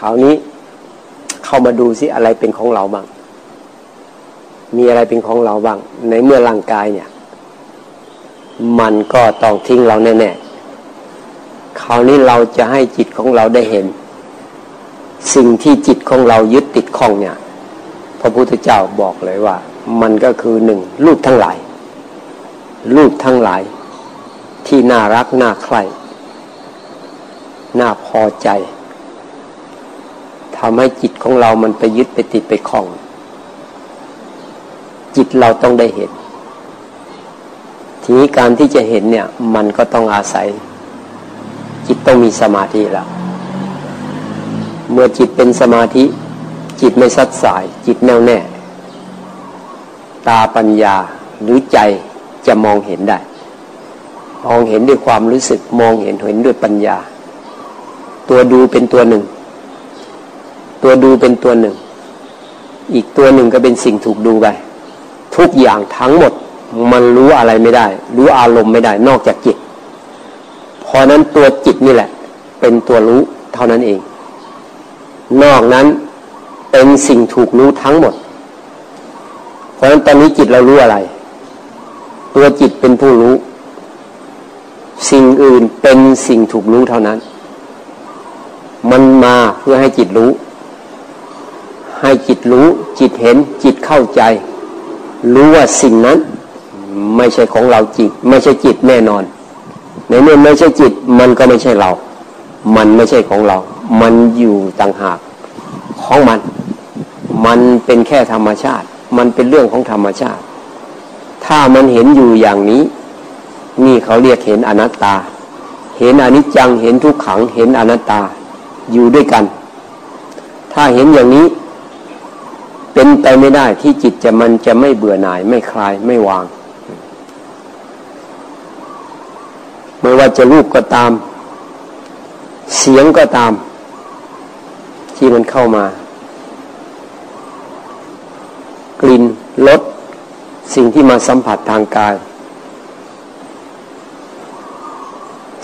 คราวนี้เข้ามาดูสิอะไรเป็นของเราบ้าง มีอะไรเป็นของเราบ้าง ในเมื่อร่างกายเนี่ย มันก็ต้องทิ้งเราแน่ๆคราวนี้เราจะให้จิตของเราได้เห็น สิ่งที่จิตของเรายึดติดข้องเนี่ย พระพุทธเจ้าบอกเลยว่า มันก็คือหนึ่งรูปทั้งหลายรูปทั้งหลาย ที่น่ารักน่าใคร่น่าพอใจ ทำให้จิตของเรามันไปยึดไปติดไปคล้อง จิตเราต้องได้เห็น ทีนี้การที่จะเห็นเนี่ย มันก็ต้องอาศัย จิตต้องมีสมาธิแล้ว เมื่อจิตเป็นสมาธิ จิตไม่ซัดสาย จิตแน่วแน่ ตาปัญญาหรือใจจะมองเห็นได้ มองเห็นด้วยความรู้สึก มองเห็นเห็นด้วยปัญญา ตัวดูเป็นตัวหนึ่ง ตัวดูเป็นตัวหนึ่ง อีกตัวหนึ่งก็เป็นสิ่งถูกดูไปทุกอย่างทั้งหมดมันรู้อะไรไม่ได้ รู้อารมณ์ไม่ได้ นอกจากจิต เพราะนั้นตัวจิตนี่แหละ เป็นตัวรู้เท่านั้นเอง นอกนั้นเป็นสิ่งถูกรู้ทั้งหมด เพราะฉะนั้นตอนนี้จิตเรารู้อะไร ตัวจิตเป็นผู้รู้ สิ่งอื่นเป็นสิ่งถูกรู้เท่านั้น มันมาเพื่อให้จิตรู้ ให้จิตรู้ จิตเห็นจิตเข้าใจ รู้ว่าสิ่งนั้น ไม่ใช่ของเราจิตไม่ใช่จิตแน่นอน ในเมื่อไม่ใช่จิตมันก็ไม่ใช่เรา มันไม่ใช่ของเรา มันอยู่ต่างหากของมัน มันเป็นแค่ธรรมชาติ มันเป็นเรื่องของธรรมชาติ ถ้ามันเห็นอยู่อย่างนี้ นี่เขาเรียกเห็นอนัตตา เห็นอนิจจังเห็นทุกขังเห็นอนัตตาอยู่ด้วยกัน ถ้าเห็นอย่างนี้ เป็นไปไม่ได้ที่จิตจะมันจะไม่เบื่อหน่ายไม่คลายไม่วาง ไม่ว่าจะรูปก็ตาม เสียงก็ตาม ที่มันเข้ามา กลิ่นรสสิ่งที่มาสัมผัสทางกาย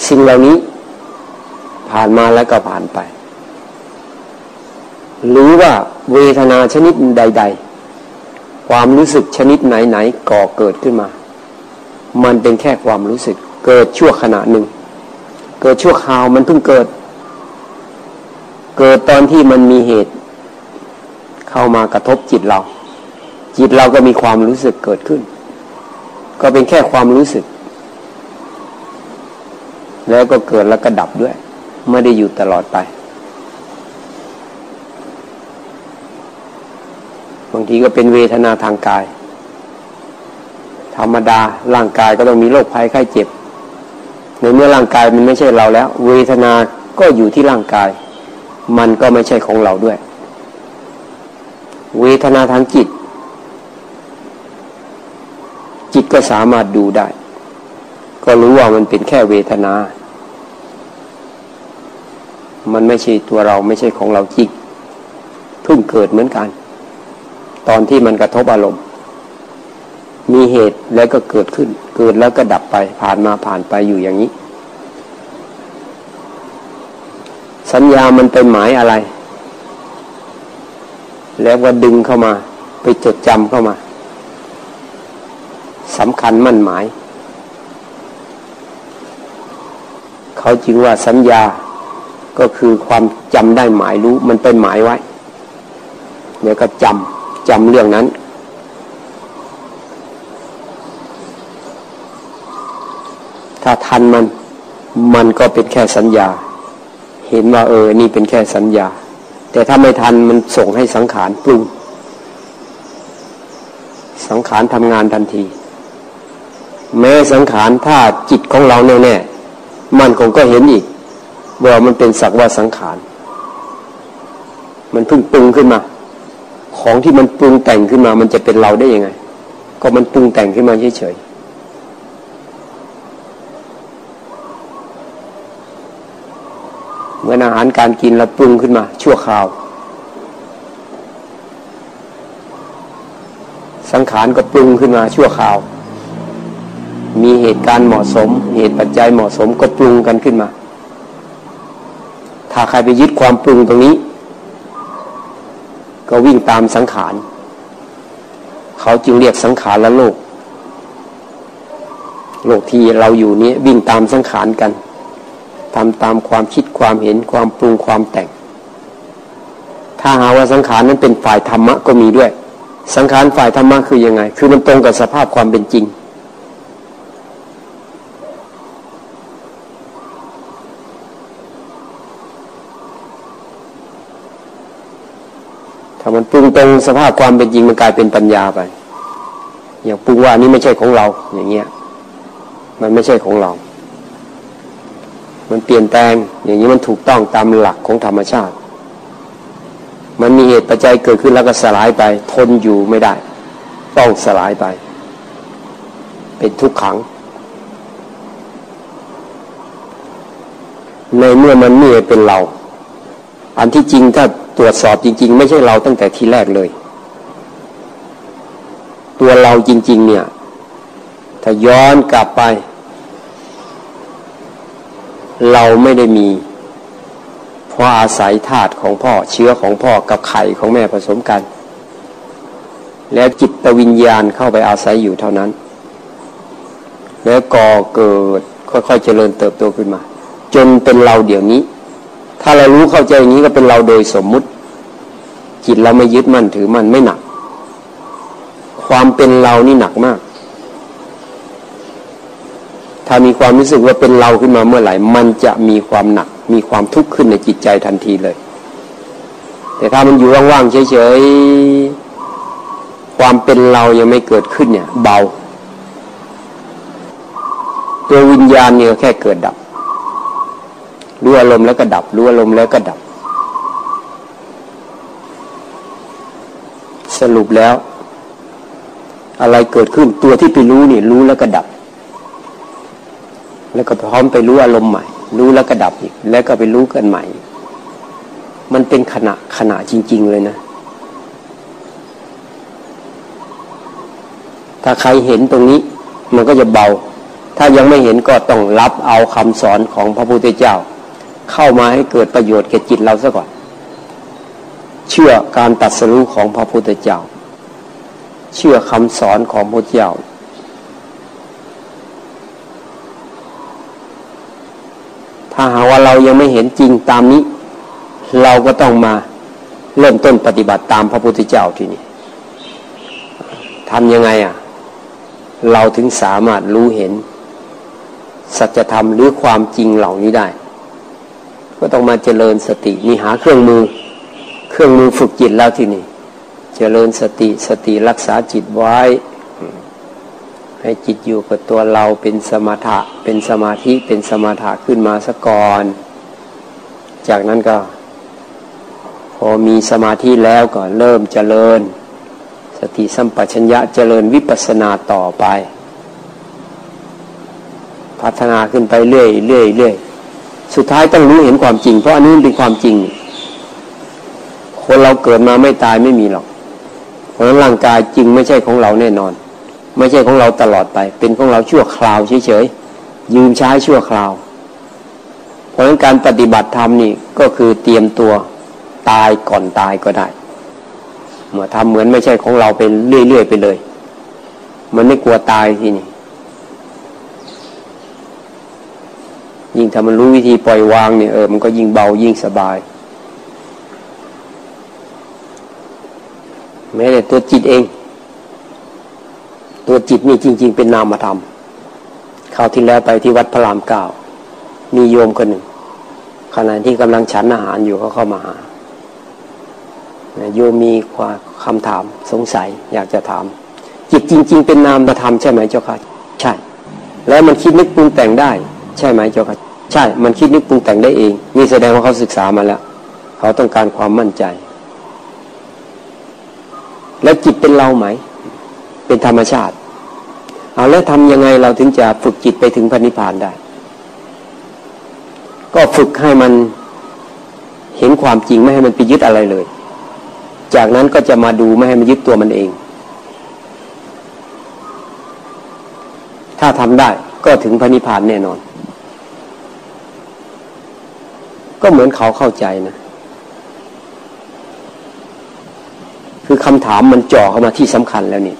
สิ่งเหล่านี้ผ่านมาแล้วก็ผ่านไป หรือว่าเวทนาชนิดใด ๆ ความรู้สึกชนิดไหนๆก่อเกิดขึ้นมา มันเป็นแค่ความรู้สึก เกิดชั่วขณะหนึ่ง เกิดชั่วคราวมันเพิ่งเกิด เกิดตอนที่มันมีเหตุ เข้ามากระทบจิตเรา จิตเราก็มีความรู้สึกเกิดขึ้น ก็เป็นแค่ความรู้สึก แล้วก็เกิดแล้วก็ดับด้วย ไม่ได้อยู่ตลอดไป บางทีก็เป็นเวทนาทางกาย ธรรมดาร่างกายก็ต้องมีโรคภัยไข้เจ็บ ในเมื่อร่างกายมันไม่ใช่เราแล้ว เวทนาก็อยู่ที่ร่างกาย มันก็ไม่ใช่ของเราด้วย เวทนาทางจิต จิตก็สามารถดูได้ ก็รู้ว่ามันเป็นแค่เวทนา มันไม่ใช่ตัวเราไม่ใช่ของเราจริงเพิ่งเกิดเหมือนกัน ตอนที่มันกระทบอารมณ์ มีเหตุแล้วก็เกิดขึ้น เกิดแล้วก็ดับไป ผ่านมาผ่านไปอยู่อย่างนี้ สัญญามันเป็นหมายอะไร แล้วก็ดึงเข้ามา ไปจดจำเข้ามาสำคัญมั่นหมาย เขาจึงว่าสัญญาก็คือความจำได้หมายรู้มันเป็นหมายไว้ เดี๋ยวก็จำ จำเรื่องนั้น ถ้าทันมัน มันก็เป็นแค่สัญญา เห็นว่าเออ นี่เป็นแค่สัญญา แต่ถ้าไม่ทันมันส่งให้สังขารปรุง สังขารทำงานทันที แม้สังขารถ้าจิตของเราแน่ๆมันคงก็เห็นอีกว่ามันเป็นสักว่าสังขาร มันเพิ่งปรุงขึ้นมา ของที่มันปรุงแต่งขึ้นมา มันจะเป็นเราได้ยังไง ก็มันปรุงแต่งขึ้นมาเฉยๆเหมือนอาหารการกินเราปรุงขึ้นมา ชั่วคราว สังขารก็ปรุงขึ้นมาชั่วคราว มีเหตุการณ์เหมาะสม เหตุปัจจัยเหมาะสมก็ปรุงกันขึ้นมา ถ้าใครไปยึดความปรุงตรงนี้ ก็วิ่งตามสังขาร เขาจึงเรียกสังขารละโลก โลกที่เราอยู่นี้วิ่งตามสังขารกันทำตามความคิดความเห็นความปรุงความแต่ง ถ้าหาว่าสังขารนั้นเป็นฝ่ายธรรมะก็มีด้วย สังขารฝ่ายธรรมะคือยังไง คือมันตรงกับสภาพความเป็นจริง ถ้ามันปรุงตรงสภาพความเป็นจริงมันกลายเป็นปัญญาไป อย่างปรุงว่านี่ไม่ใช่ของเรา อย่างเงี้ย มันไม่ใช่ของเรา มันเปลี่ยนแปลง อย่างนี้มันถูกต้องตามหลักของธรรมชาติ มันมีเหตุปัจจัยเกิดขึ้นแล้วก็สลายไป ทนอยู่ไม่ได้ ต้องสลายไป เป็นทุกขัง ในเมื่อมันมีเป็นเรา อันที่จริงถ้า รวจสอบจริง ๆ ไม่ใช่เราตั้งแต่ทีแรกเลย ตัวเราจริง ๆ เนี่ย ถ้าย้อนกลับไป เราไม่ได้มีเพราะอาศัยธาตุของพ่อเชื้อของพ่อกับไข่ของแม่ผสมกัน แล้วจิตวิญญาณเข้าไปอาศัยอยู่เท่านั้น แล้วก่อเกิดค่อยๆเจริญเติบโตขึ้นมา จนเป็นเราเดี๋ยวนี้ ถ้าเรารู้เข้าใจอย่างนี้ก็เป็นเราโดยสมมุติ จิตเราไม่ยึดมั่นถือมั่นไม่หนัก ความเป็นเรานี่หนักมาก ถ้ามีความรู้สึกว่าเป็นเราขึ้นมาเมื่อไหร่ มันจะมีความหนัก มีความทุกข์ขึ้นในจิตใจทันทีเลย แต่ถ้ามันอยู่ว่างๆเฉยๆความเป็นเรายังไม่เกิดขึ้นเนี่ย เบา ตัววิญญาณเนี่ยแค่เกิดดับ รู้อารมณ์แล้วก็ดับรู้อารมณ์แล้วก็ดับ สรุปแล้ว อะไรเกิดขึ้นตัวที่ไปรู้นี่ รู้แล้วก็ดับ แล้วก็พร้อมไปรู้อารมณ์ใหม่ รู้แล้วก็ดับอีก แล้วก็ไปรู้กันใหม่ มันเป็นขณะขณะจริง ๆ เลยนะถ้าใครเห็นตรงนี้ มันก็จะเบา ถ้ายังไม่เห็นก็ต้องรับเอาคำสอนของพระพุทธเจ้า เข้ามาให้เกิดประโยชน์แก่จิตเราซะก่อน เชื่อการตัดสู้ของพระพุทธเจ้า เชื่อคำสอนของพระเจ้า ถ้าหาว่าเรายังไม่เห็นจริงตามนี้ เราก็ต้องมาเริ่มต้นปฏิบัติตามพระพุทธเจ้าที่นี่ทำยังไงอะ เราถึงสามารถรู้เห็น สัจธรรมหรือความจริงเหล่านี้ได้ ก็ต้องมาเจริญสตินี่หาเครื่องมือ เครื่องมือฝึกจิตแล้วที่นี่เจริญสติสติรักษาจิตไว้ ให้จิตอยู่กับตัวเราเป็นสมถะเป็นสมาธิเป็นสมาถะขึ้นมาสะก่อน จากนั้นก็ พอมีสมาธิแล้วก็เริ่มเจริญ สติสัมปชัญญะเจริญวิปัสสนาต่อไป พัฒนาขึ้นไปเรื่อยเรื่อยเรื่อย สุดท้ายต้องรู้เห็นความจริง เพราะอันนี้เป็นความจริง คนเราเกิดมาไม่ตายไม่มีหรอก เพราะนั้นร่างกายจริงไม่ใช่ของเราแน่นอน ไม่ใช่ของเราตลอดไป เป็นของเราชั่วคราวเฉยๆยืมใช้ชั่วคราว เพราะนั้นการปฏิบัติธรรมนี่ก็คือเตรียมตัวตายก่อนตายก็ได้เมื่อทำเหมือนไม่ใช่ของเราเป็นเรื่อยๆไปเลย มันไม่กลัวตายที่นี่ ยิ่งถ้ามันรู้วิธีปล่อยวางเนี่ยเออมันก็ยิ่งเบายิ่งสบาย แม้แต่ตัวจิตเอง ตัวจิตนี่จริง ๆ เป็นนามธรรมคราวที่แล้วไปที่วัดพระรามเก้ามีโยมคนหนึ่งขณะที่กำลังฉันอาหารอยู่เขาเข้ามาหาโยมมีความคำถามสงสัย อยากจะถาม จิตจริง ๆ เป็นนามธรรมใช่ไหมเจ้าค่ะ ใช่ แล้วมันคิดนึกปรุงแต่งได้ ใช่ไหมเจ้าค่ะใช่ มันคิดนึกปรุงแต่งได้เอง นี่แสดงว่าเขาศึกษามาแล้ว เขาต้องการความมั่นใจ แล้วจิตเป็นเราไหม เป็นธรรมชาติ เอาแล้วทำยังไงเราถึงจะฝึกจิตไปถึงพระนิพานได้ ก็ฝึกให้มันเห็นความจริงไม่ให้มันไปยึดอะไรเลย จากนั้นก็จะมาดูไม่ให้มันยึดตัวมันเอง ถ้าทำได้ก็ถึงพระนิพานแน่นอน ก็เหมือนเขาเข้าใจนะ คือคำถามมันจ่อเข้ามาที่สำคัญแล้วนี่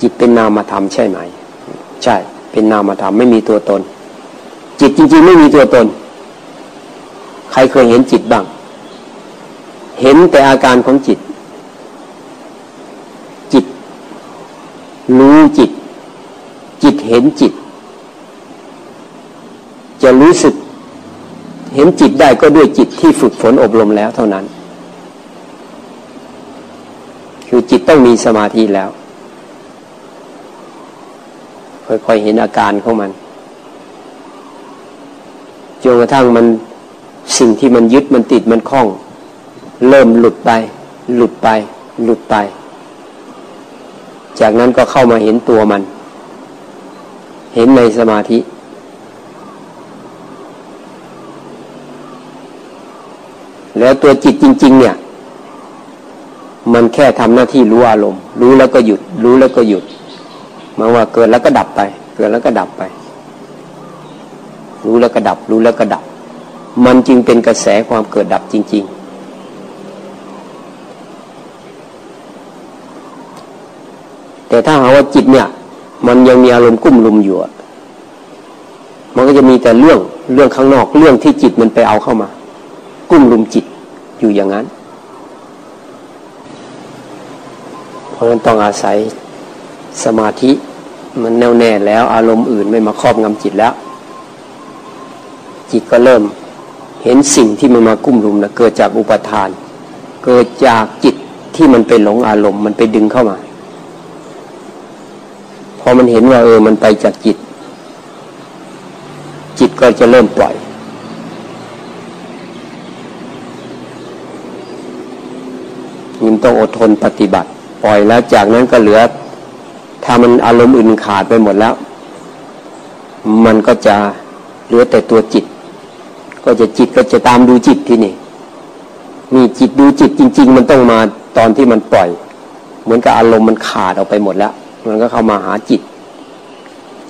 จิตเป็นนามธรรมใช่ไหม ใช่ เป็นนามธรรมไม่มีตัวตน จิตจริง ๆ ไม่มีตัวตน ใครเคยเห็นจิตบ้าง เห็นแต่อาการของจิต จิต รู้จิต จิตเห็นจิต จะรู้สึก เห็นจิตได้ก็ด้วยจิตที่ฝึกฝนอบรมแล้วเท่านั้น คือจิตต้องมีสมาธิแล้ว ค่อยๆเห็นอาการของมันจนกระทั่งมันสิ่งที่มันยึดมันติดมันคล้อง เริ่มหลุดไป หลุดไป หลุดไป จากนั้นก็เข้ามาเห็นตัวมัน เห็นในสมาธิ แล้วตัวจิตจริง ๆ เนี่ย มันแค่ทำหน้าที่รู้อารมณ์ รู้แล้วก็หยุด รู้แล้วก็หยุดมาว่าเกิดแล้วก็ดับไป เกิดแล้วก็ดับไป รู้แล้วก็ดับ รู้แล้วก็ดับ มันจึงเป็นกระแสความเกิดดับจริง ๆแต่ถ้าหาว่าจิตเนี่ย มันยังมีอารมณ์กุ้มลุมอยู่มันก็จะมีแต่เรื่องเรื่องข้างนอกเรื่องที่จิตมันไปเอาเข้ามา กุ้มลุมจิตอยู่อย่างนั้น เพราะฉะนั้นต้องอาศัยสมาธิมันแน่วแน่แล้วอารมณ์อื่นไม่มาครอบงำจิตแล้ว จิตก็เริ่มเห็นสิ่งที่มันมากุ้มลุมนะเกิดจากอุปทาน เกิดจากจิตที่มันไปหลงอารมณ์มันไปดึงเข้ามาพอมันเห็นว่าเออมันไปจากจิต จิตก็จะเริ่มปล่อย มันต้องอดทนปฏิบัติ ปล่อยแล้วจากนั้นก็เหลือ ถ้ามันอารมณ์อื่นขาดไปหมดแล้ว มันก็จะเหลือแต่ตัวจิต ก็จะจิตก็จะตามดูจิตที่นี่นี่จิตดูจิตจริง ๆ มันต้องมาตอนที่มันปล่อย เหมือนกับอารมณ์มันขาดออกไปหมดแล้ว มันก็เข้ามาหาจิต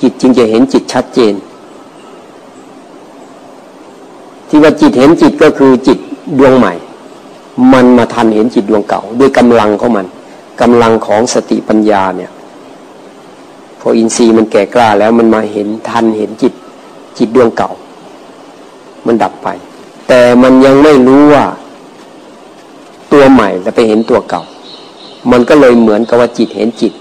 จิตจึงจะเห็นจิตชัดเจน ที่ว่าจิตเห็นจิตก็คือจิตดวงใหม่ มันมาทันเห็นจิตดวงเก่า ด้วยกำลังของมันกำลังของสติปัญญาเนี่ยพออินทรีย์มันแก่กล้าแล้วมันมาเห็นทันเห็นจิตจิตดวงเก่า มันดับไป แต่มันยังไม่รู้ว่าตัวใหม่จะไปเห็นตัวเก่า มันก็เลยเหมือนกับว่าจิตเห็นจิต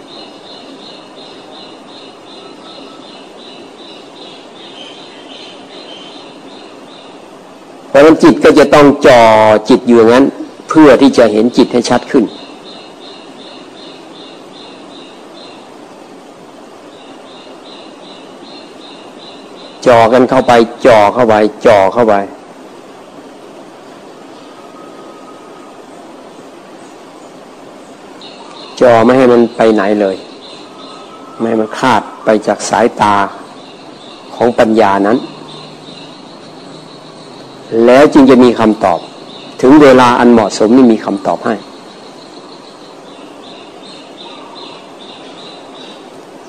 เพราะนั้นจิตก็จะต้องจ่อจิตอยู่งั้น เพื่อที่จะเห็นจิตให้ชัดขึ้น จ่อกันเข้าไป จ่อเข้าไป จ่อเข้าไป จ่อไม่ให้มันไปไหนเลย ไม่ให้มันคาดไปจากสายตาของปัญญานั้น แล้วจึงจะมีคำตอบ ถึงเวลาอันเหมาะสมนี่มีคำตอบให้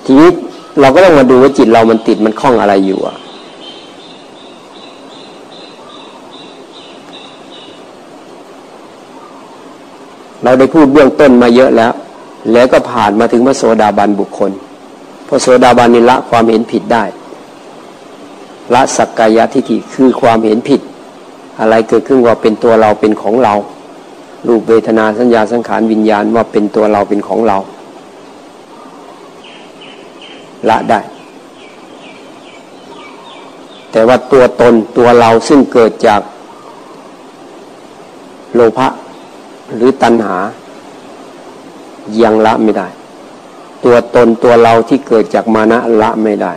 ทีนี้เราก็ต้องมาดูว่าจิตเรามันติดมันคล้องอะไรอยู่อะเราได้พูดเบื้องต้นมาเยอะแล้ว แล้วก็ผ่านมาถึงพระโสดาบันบุคคล พระโสดาบันนิละความเห็นผิดได้ ละสักกายทิฏฐิคือความเห็นผิด อะไรเกิดขึ้นว่าเป็นตัวเราเป็นของเรา รูปเวทนาสัญญาสังขารวิญญาณว่าเป็นตัวเราเป็นของเรา ละได้ แต่ว่าตัวตนตัวเราซึ่งเกิดจากโลภะหรือตัณหา ยังละไม่ได้ ตัวตนตัวเราที่เกิดจากมานะละไม่ได้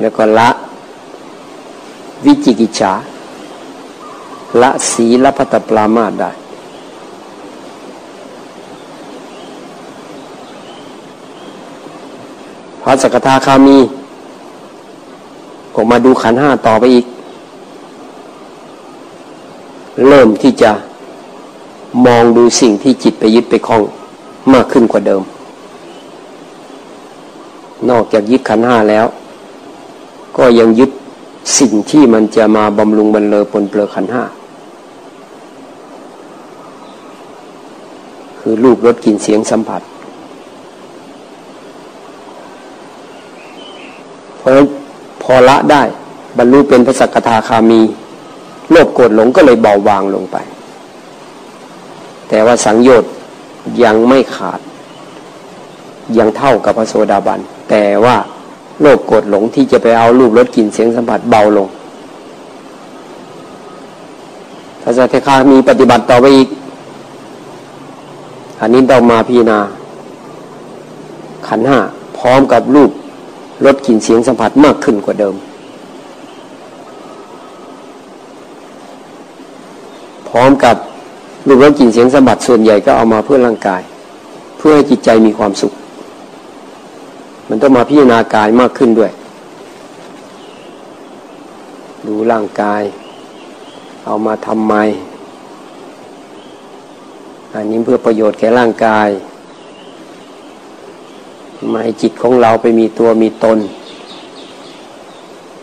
แล้วก็ละ วิจิกิจฉาละสีละพัตปรามาได้ พระสกทาคามีก็มาดูขันห้าต่อไปอีก เริ่มที่จะมองดูสิ่งที่จิตไปยึดไปคล้องมากขึ้นกว่าเดิม นอกจากยึดขันห้าแล้ว ก็ยังยึด สิ่งที่มันจะมาบำรุงบรรเลอปนเปลือขันห้าคือรูปรสกลิ่นเสียงสัมผัส เพราะพอละได้บรรลุเป็นพระสักทาคามี โลภโกรธหลงก็เลยเบาบางลงไป แต่ว่าสังโยชน์ยังไม่ขาด ยังเท่ากับพระโสดาบัน แต่ว่า โลภโกรธหลงที่จะไปเอารูปรสกลิ่นเสียงสัมผัสเบาลงพระสัทธามีปฏิบัติต่อไปอีก อันนี้ต้องมาพิจารณา ขันห้าพร้อมกับรูปลดกลิ่นเสียงสัมผัสมากขึ้นกว่าเดิม พร้อมกับรูปรสกลิ่นเสียงสัมผัสส่วนใหญ่ก็เอามาเพื่อร่างกาย เพื่อให้จิตใจมีความสุข มันต้องมาพิจารณากายมากขึ้นด้วย ดูร่างกาย เอามาทำไม อันนี้เพื่อประโยชน์แก่ร่างกายไม่ให้จิตของเราไปมีตัวมีตน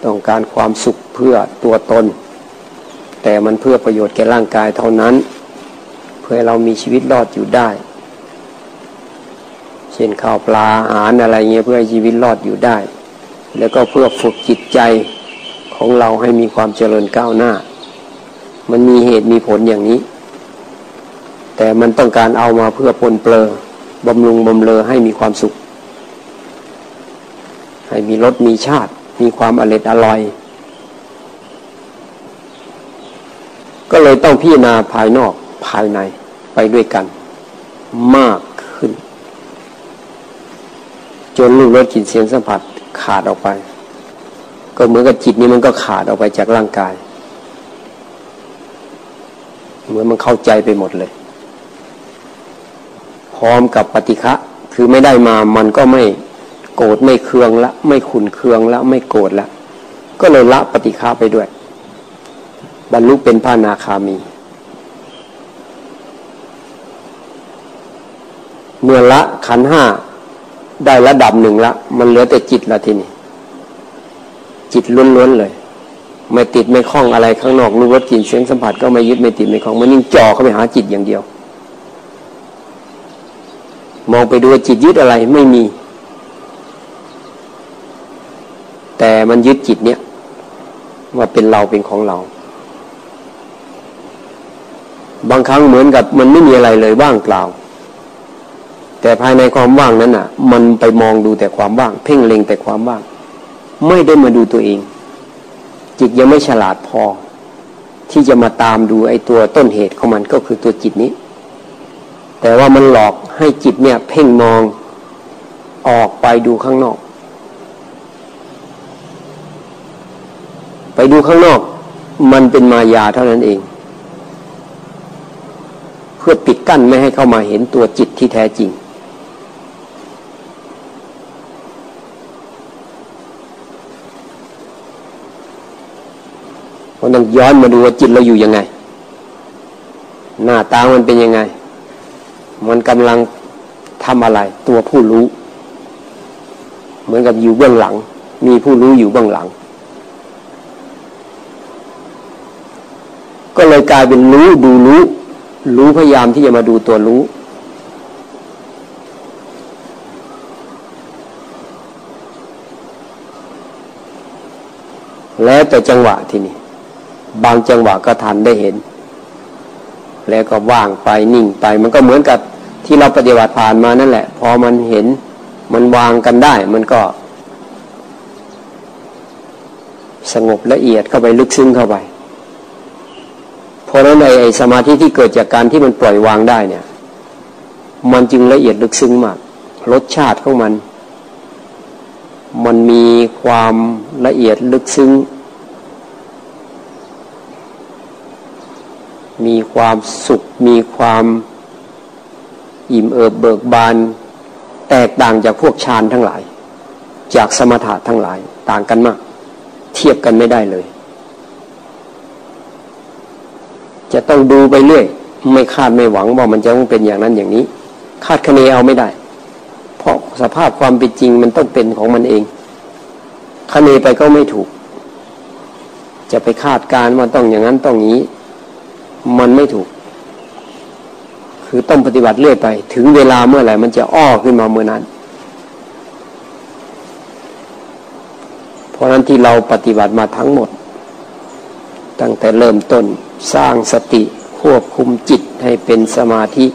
ต้องการความสุขเพื่อตัวตน แต่มันเพื่อประโยชน์แก่ร่างกายเท่านั้น เพื่อเรามีชีวิตรอดอยู่ได้ เช่นข้าวปลาอาหารอะไรเงี้ยเพื่อชีวิตรอดอยู่ได้ แล้วก็เพื่อฝึกจิตใจของเราให้มีความเจริญก้าวหน้า มันมีเหตุมีผลอย่างนี้ แต่มันต้องการเอามาเพื่อปนเปลือบำรุงบำเลอให้มีความสุข ให้มีรสมีชาติ มีความอร่อยอร่อย ก็เลยต้องพิจารณาภายนอกภายในไปด้วยกัน มาก จนลูกรสกลิ่นเสียงสัมผัสขาดออกไป ก็เหมือนกับจิตนี้มันก็ขาดออกไปจากร่างกาย เหมือนมันเข้าใจไปหมดเลย พร้อมกับปฏิฆะคือไม่ได้มามันก็ไม่โกรธไม่เคืองละ ไม่ขุนเคืองละ ไม่โกรธละ ก็เลยละปฏิฆะไปด้วย บรรลุเป็นพระนาคามี เมื่อละขันห้า ได้ระดับหนึ่งละ มันเหลือแต่จิตละทีนี้จิตล้วนๆเลย ไม่ติดไม่คล้องอะไรข้างนอกรู้รสกลิ่นเสียงสัมผัสก็ไม่ยึดไม่ติดไม่คล้องมันนิ่งจ่อเข้าไปหาจิตอย่างเดียว มองไปดูจิตยึดอะไรไม่มี แต่มันยึดจิตเนี้ยว่าเป็นเราเป็นของเรา บางครั้งเหมือนกับมันไม่มีอะไรเลยว่างเปล่า แต่ภายในความว่างนั้นอะ มันไปมองดูแต่ความว่าง เพ่งเล็งแต่ความว่าง ไม่ได้มาดูตัวเอง จิตยังไม่ฉลาดพอ ที่จะมาตามดูไอ้ตัวต้นเหตุของมันก็คือตัวจิตนี้ แต่ว่ามันหลอกให้จิตเนี่ย เพ่งมองออกไปดูข้างนอก ไปดูข้างนอก มันเป็นมายาเท่านั้นเอง เพื่อปิดกั้นไม่ให้เข้ามาเห็นตัวจิตที่แท้จริงเราต้อง ย้อนมาดูว่าจิตเราอยู่ยังไง หน้าตามันเป็นยังไง มันกำลังทำอะไร ตัวผู้รู้ เหมือนกับอยู่เบื้องหลัง มีผู้รู้อยู่เบื้องหลัง ก็เลยกลายเป็นรู้ดูรู้ รู้พยายามที่จะมาดูตัวรู้แล้วแต่จังหวะที่นี่ บางจังหวะก็ทันได้เห็น แล้วก็ว่างไปนิ่งไป มันก็เหมือนกับที่เราปฏิบัติผ่านมานั่นแหละ พอมันเห็นมันวางกันได้ มันก็ สงบละเอียดเข้าไปลึกซึ้งเข้าไปเพราะนั้นไอ้สมาธิที่เกิดจากการที่มันปล่อยวางได้เนี่ย มันจึงละเอียดลึกซึ้งมากรสชาติของมัน มันมีความละเอียดลึกซึ้ง มีความสุข มีความอิ่มเอิบเบิกบาน แตกต่างจากพวกฌานทั้งหลาย จากสมถะทั้งหลาย ต่างกันมาก เทียบกันไม่ได้เลย จะต้องดูไปเรื่อย ไม่คาดไม่หวังว่ามันจะต้องเป็นอย่างนั้นอย่างนี้ คาดคะเนเอาไม่ได้ เพราะสภาพความเป็นจริงมันต้องเป็นของมันเองคะเนไปก็ไม่ถูก จะไปคาดการว่าต้องอย่างนั้นต้องนี้ มันไม่ถูก คือต้องปฏิบัติเรื่อยไป ถึงเวลาเมื่อไหร่มันจะอ้อขึ้นมาเมื่อนั้น เพราะนั้นที่เราปฏิบัติมาทั้งหมด ตั้งแต่เริ่มต้นสร้างสติควบคุมจิตให้เป็นสมาธิ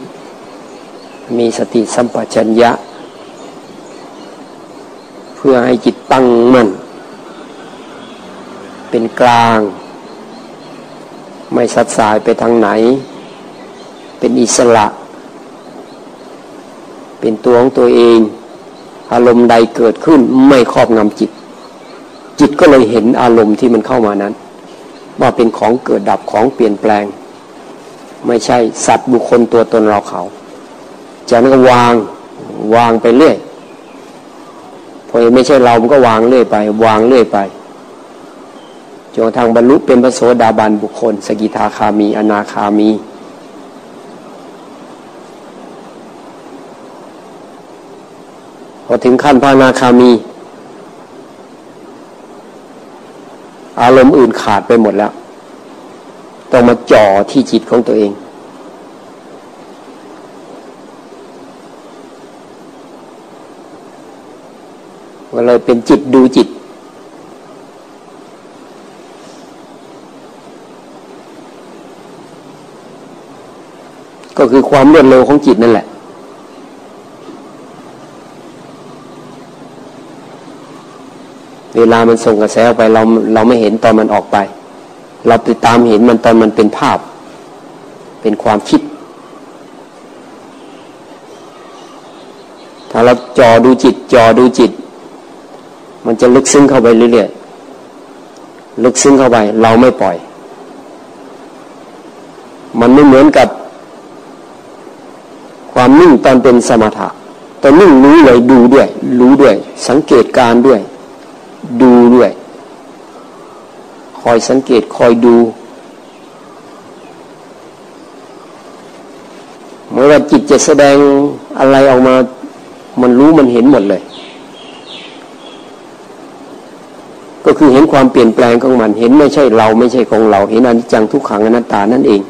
มีสติสัมปชัญญะ เพื่อให้จิตตั้งมั่น เป็นกลาง ไม่สัดสายไปทางไหน เป็นอิสระ เป็นตัวของตัวเอง อารมณ์ใดเกิดขึ้นไม่ครอบงำจิต จิตก็เลยเห็นอารมณ์ที่มันเข้ามานั้น ว่าเป็นของเกิดดับของเปลี่ยนแปลง ไม่ใช่สัตว์บุคคลตัวตนเราเขาจากนั้นก็วางวางไปเรื่อยพอไม่ใช่เรา มันก็วางเรื่อยไป วางเรื่อยไป จนทางบรรลุเป็นพระโสดาบันบุคคล สกิทาคามี อนาคามี พอถึงขั้นพระอนาคามี อารมณ์อื่นขาดไปหมดแล้ว ต้องมาจ่อที่จิตของตัวเองก็เลยเป็นจิตดูจิต ก็คือความรวดเร็วของจิตนั่นแหละ เวลามันส่งกระแสออกไปเราเราไม่เห็นตอนมันออกไป เราติดตามเห็นมันตอนมันเป็นภาพ เป็นความคิด ถ้าเราจอดูจิตจอดูจิต มันจะลึกซึ้งเข้าไปเรื่อยๆลึกซึ้งเข้าไป เราไม่ปล่อย มันไม่เหมือนกับ นิ่งตอนเป็นสมถะตอนนิ่งรู้เลยดูด้วย รู้ด้วย สังเกตการด้วย ดูด้วย คอยสังเกตคอยดูเมื่อว่าจิตจะแสดงอะไรออกมา มันรู้มันเห็นหมดเลย ก็คือเห็นความเปลี่ยนแปลงของมัน เห็นไม่ใช่เราไม่ใช่ของเรา เห็นอนิจจังทุกขังอนัตตานั่นเอง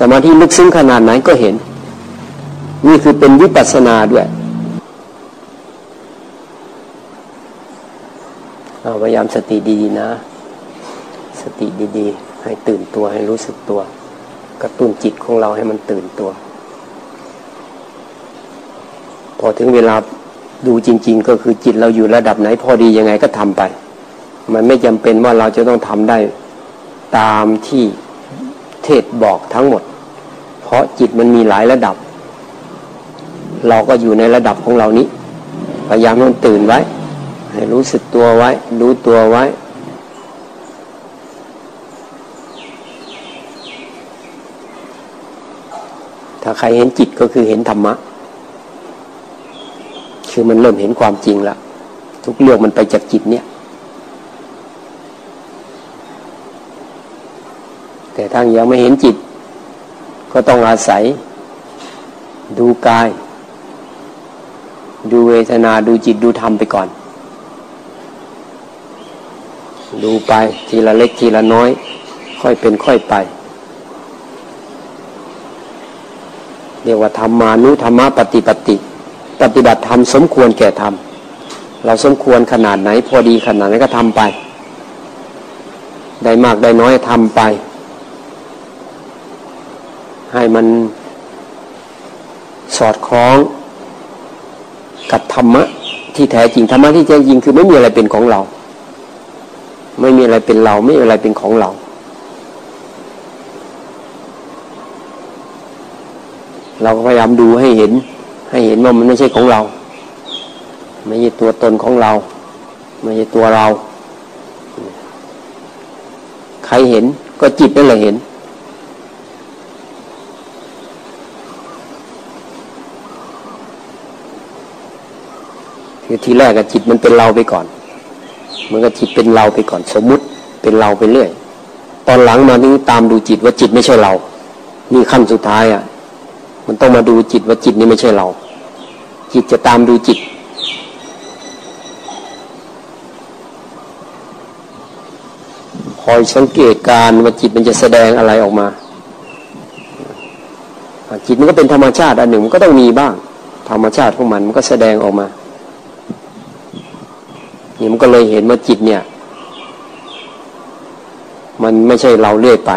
สมาธิลึกซึ้งขนาดไหนก็เห็น นี่คือเป็นวิปัสสนาด้วยเราพยายามสติดีๆนะ สติดีๆ ให้ตื่นตัวให้รู้สึกตัว กระตุ้นจิตของเราให้มันตื่นตัว พอถึงเวลาดูจริง ๆ ก็คือจิตเราอยู่ระดับไหน พอดียังไงก็ทำไป มันไม่จำเป็นว่าเราจะต้องทำได้ตามที่ เทศบอกทั้งหมด เพราะจิตมันมีหลายระดับ เราก็อยู่ในระดับของเรานี้พยายามมันตื่นไว้ ให้รู้สึกตัวไว้ รู้ตัวไว้ ถ้าใครเห็นจิตก็คือเห็นธรรมะ คือมันเริ่มเห็นความจริงแล้วทุกเรื่องมันไปจากจิตเนี่ย แต่ทางยังไม่เห็นจิต ก็ต้องอาศัย ดูกาย ดูเวทนาดูจิตดูธรรมไปก่อน ดูไปทีละเล็กทีละน้อย ค่อยเป็นค่อยไป เรียกว่าธรรมานุธรรมปฏิปติ ปฏิบัติธรรมสมควรแก่ธรรม เราสมควรขนาดไหน พอดีขนาดไหนก็ทำไปได้มากได้น้อยทำไป ให้มันสอดคล้องกับธรรมะที่แท้จริงธรรมะที่แท้จริงคือไม่มีอะไรเป็นของเรา ไม่มีอะไรเป็นเรา ไม่มีอะไรเป็นของเรา เราก็พยายามดูให้เห็น ให้เห็นว่ามันไม่ใช่ของเรา ไม่ใช่ตัวตนของเรา ไม่ใช่ตัวเรา ใครเห็นก็จิตนั่นแหละเห็น คือทีแรกอะจิตมันเป็นเราไปก่อนมันก็จิตเป็นเราไปก่อนสมมุติเป็นเราไปเรื่อย ตอนหลังมานี่ตามดูจิตว่าจิตไม่ใช่เรา นี่ขั้นสุดท้ายอะมันต้องมาดูจิตว่าจิตนี่ไม่ใช่เรา จิตจะตามดูจิตพออยสังเกตการว่าจิตมันจะแสดงอะไรออกมา จิตมันก็เป็นธรรมชาติอันหนึ่งมันก็ต้องมีบ้าง ธรรมชาติของมันมันก็แสดงออกมา นี่มันก็เลยเห็นว่าจิตเนี่ย มันไม่ใช่เราเลื่อยไป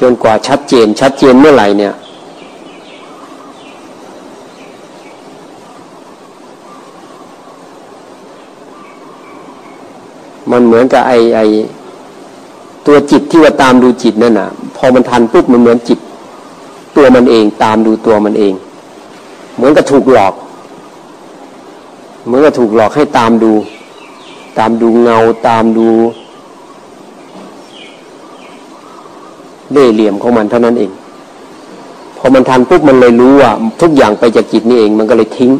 จนกว่าชัดเจน ชัดเจนเมื่อไหร่เนี่ยมันเหมือนกับไอไอตัวจิตที่ว่าตามดูจิตนั่นน่ะ พอมันทันปุ๊บมันเหมือนจิต ตัวมันเองตามดูตัวมันเอง เหมือนกับถูกหลอก เมื่อกับถูกหลอกให้ตามดู ตามดูเงาตามดูเล่เหลี่ยมของมันเท่านั้นเอง พอมันทันปุ๊บมันเลยรู้ว่าทุกอย่างไปจากจิตนี่เอง มันก็เลยทิ้ง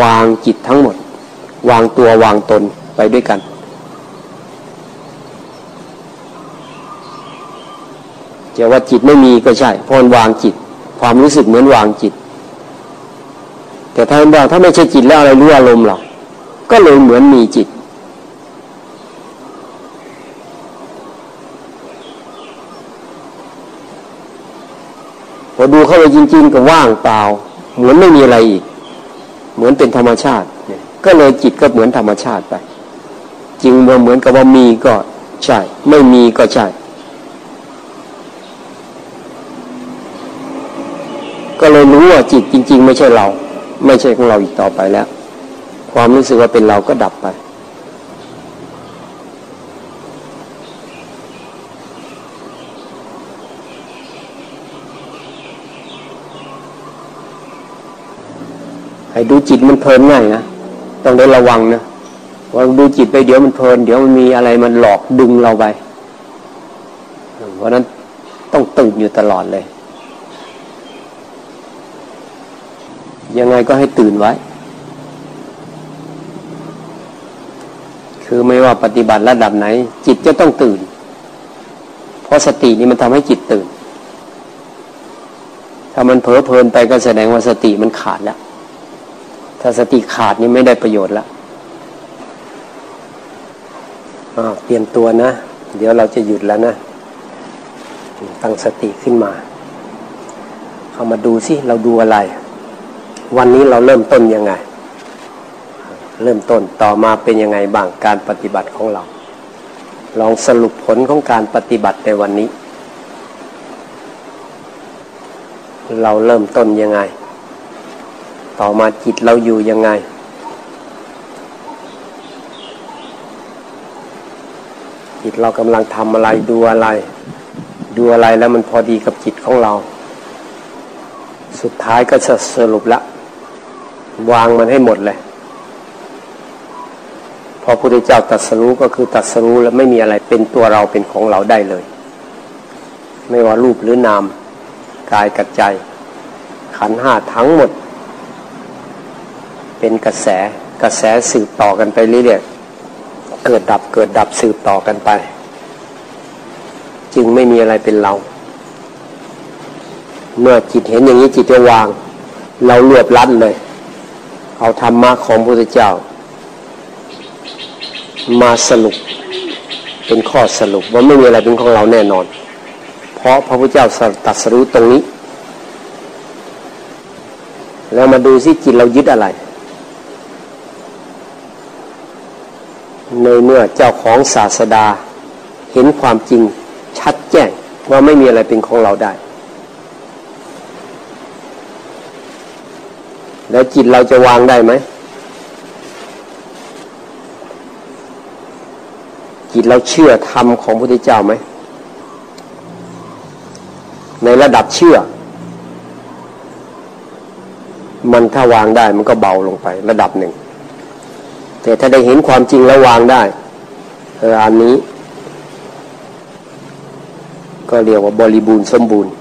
วางจิตทั้งหมด วางตัววางตนไปด้วยกัน จะว่าจิตไม่มีก็ใช่พอวางจิต ความรู้สึกเหมือนวางจิต แต่ถ้าว่าถ้าไม่ใช่จิตแล้วอะไรรู้อารมณ์หรอก็เลยเหมือนมีจิต พอดูเข้าไปจริง ๆ ก็ว่างเปล่า เหมือนไม่มีอะไรอีก เหมือนเป็นธรรมชาติ ก็เลยจิตก็เหมือนธรรมชาติไปจึงเหมือนกับว่ามีก็ใช่ ไม่มีก็ใช่ ก็เลยรู้ว่าจิตจริง ๆ ไม่ใช่เรา ไม่ใช่ของเราอีกต่อไปแล้ว ความรู้สึกว่าเป็นเราก็ดับไป ให้ดูจิตมันเพลินง่ายนะ ต้องได้ระวังนะว่าดูจิตไปเดี๋ยวมันเพลิน เดี๋ยวมันมีอะไรมันหลอกดึงเราไปเพราะนั้นต้องตื่นอยู่ตลอดเลย ยังไงก็ให้ตื่นไว้ คือไม่ว่าปฏิบัติระดับไหน จิตจะต้องตื่น เพราะสตินี่มันทำให้จิตตื่น ถ้ามันเผลอเพลินไปก็แสดงว่าสติมันขาดแล้ว ถ้าสติขาดนี่ไม่ได้ประโยชน์ล้วเตรียมตัวนะ เดี๋ยวเราจะหยุดแล้วนะ ตั้งสติขึ้นมาเข้ามาดูสิ เราดูอะไร วันนี้เราเริ่มต้นยังไง เริ่มต้นต่อมาเป็นยังไงบ้างการปฏิบัติของเรา ลองสรุปผลของการปฏิบัติในวันนี้ เราเริ่มต้นยังไง ต่อมาจิตเราอยู่ยังไง จิตเรากำลังทำอะไรดูอะไร ดูอะไรแล้วมันพอดีกับจิตของเราสุดท้ายก็จะสรุปละ วางมันให้หมดเลย พอพระพุทธเจ้าตัดสรู้ก็คือตัดสรู้แล้วไม่มีอะไรเป็นตัวเราเป็นของเราได้เลย ไม่ว่ารูปหรือนามกายกับใจ ขันห้าทั้งหมด เป็นกระแสกระแสสืบต่อกันไปเรื่อยๆเกิดดับเกิดดับสืบต่อกันไป จึงไม่มีอะไรเป็นเรา เมื่อจิตเห็นอย่างนี้จิตจะวาง เรารวบลัดเลย เอาธรรมะของพระพุทธเจ้า มาสรุปเป็นข้อสรุปว่าไม่มีอะไรเป็นของเราแน่นอน เพราะพระพุทธเจ้าตัดสรู้ตรงนี้ แล้วมาดูซิจิตเรายึดอะไร ในเมื่อเจ้าของศาสดาเห็นความจริงชัดแจ้งว่าไม่มีอะไรเป็นของเราได้ แล้วจิตเราจะวางได้ไหม จิตเราเชื่อธรรมของพระพุทธเจ้าไหม ในระดับเชื่อ มันถ้าวางได้มันก็เบาลงไประดับหนึ่ง แต่ถ้าได้เห็นความจริงแล้ววางได้เอออันนี้ ก็เรียกว่าบริบูรณ์สมบูรณ์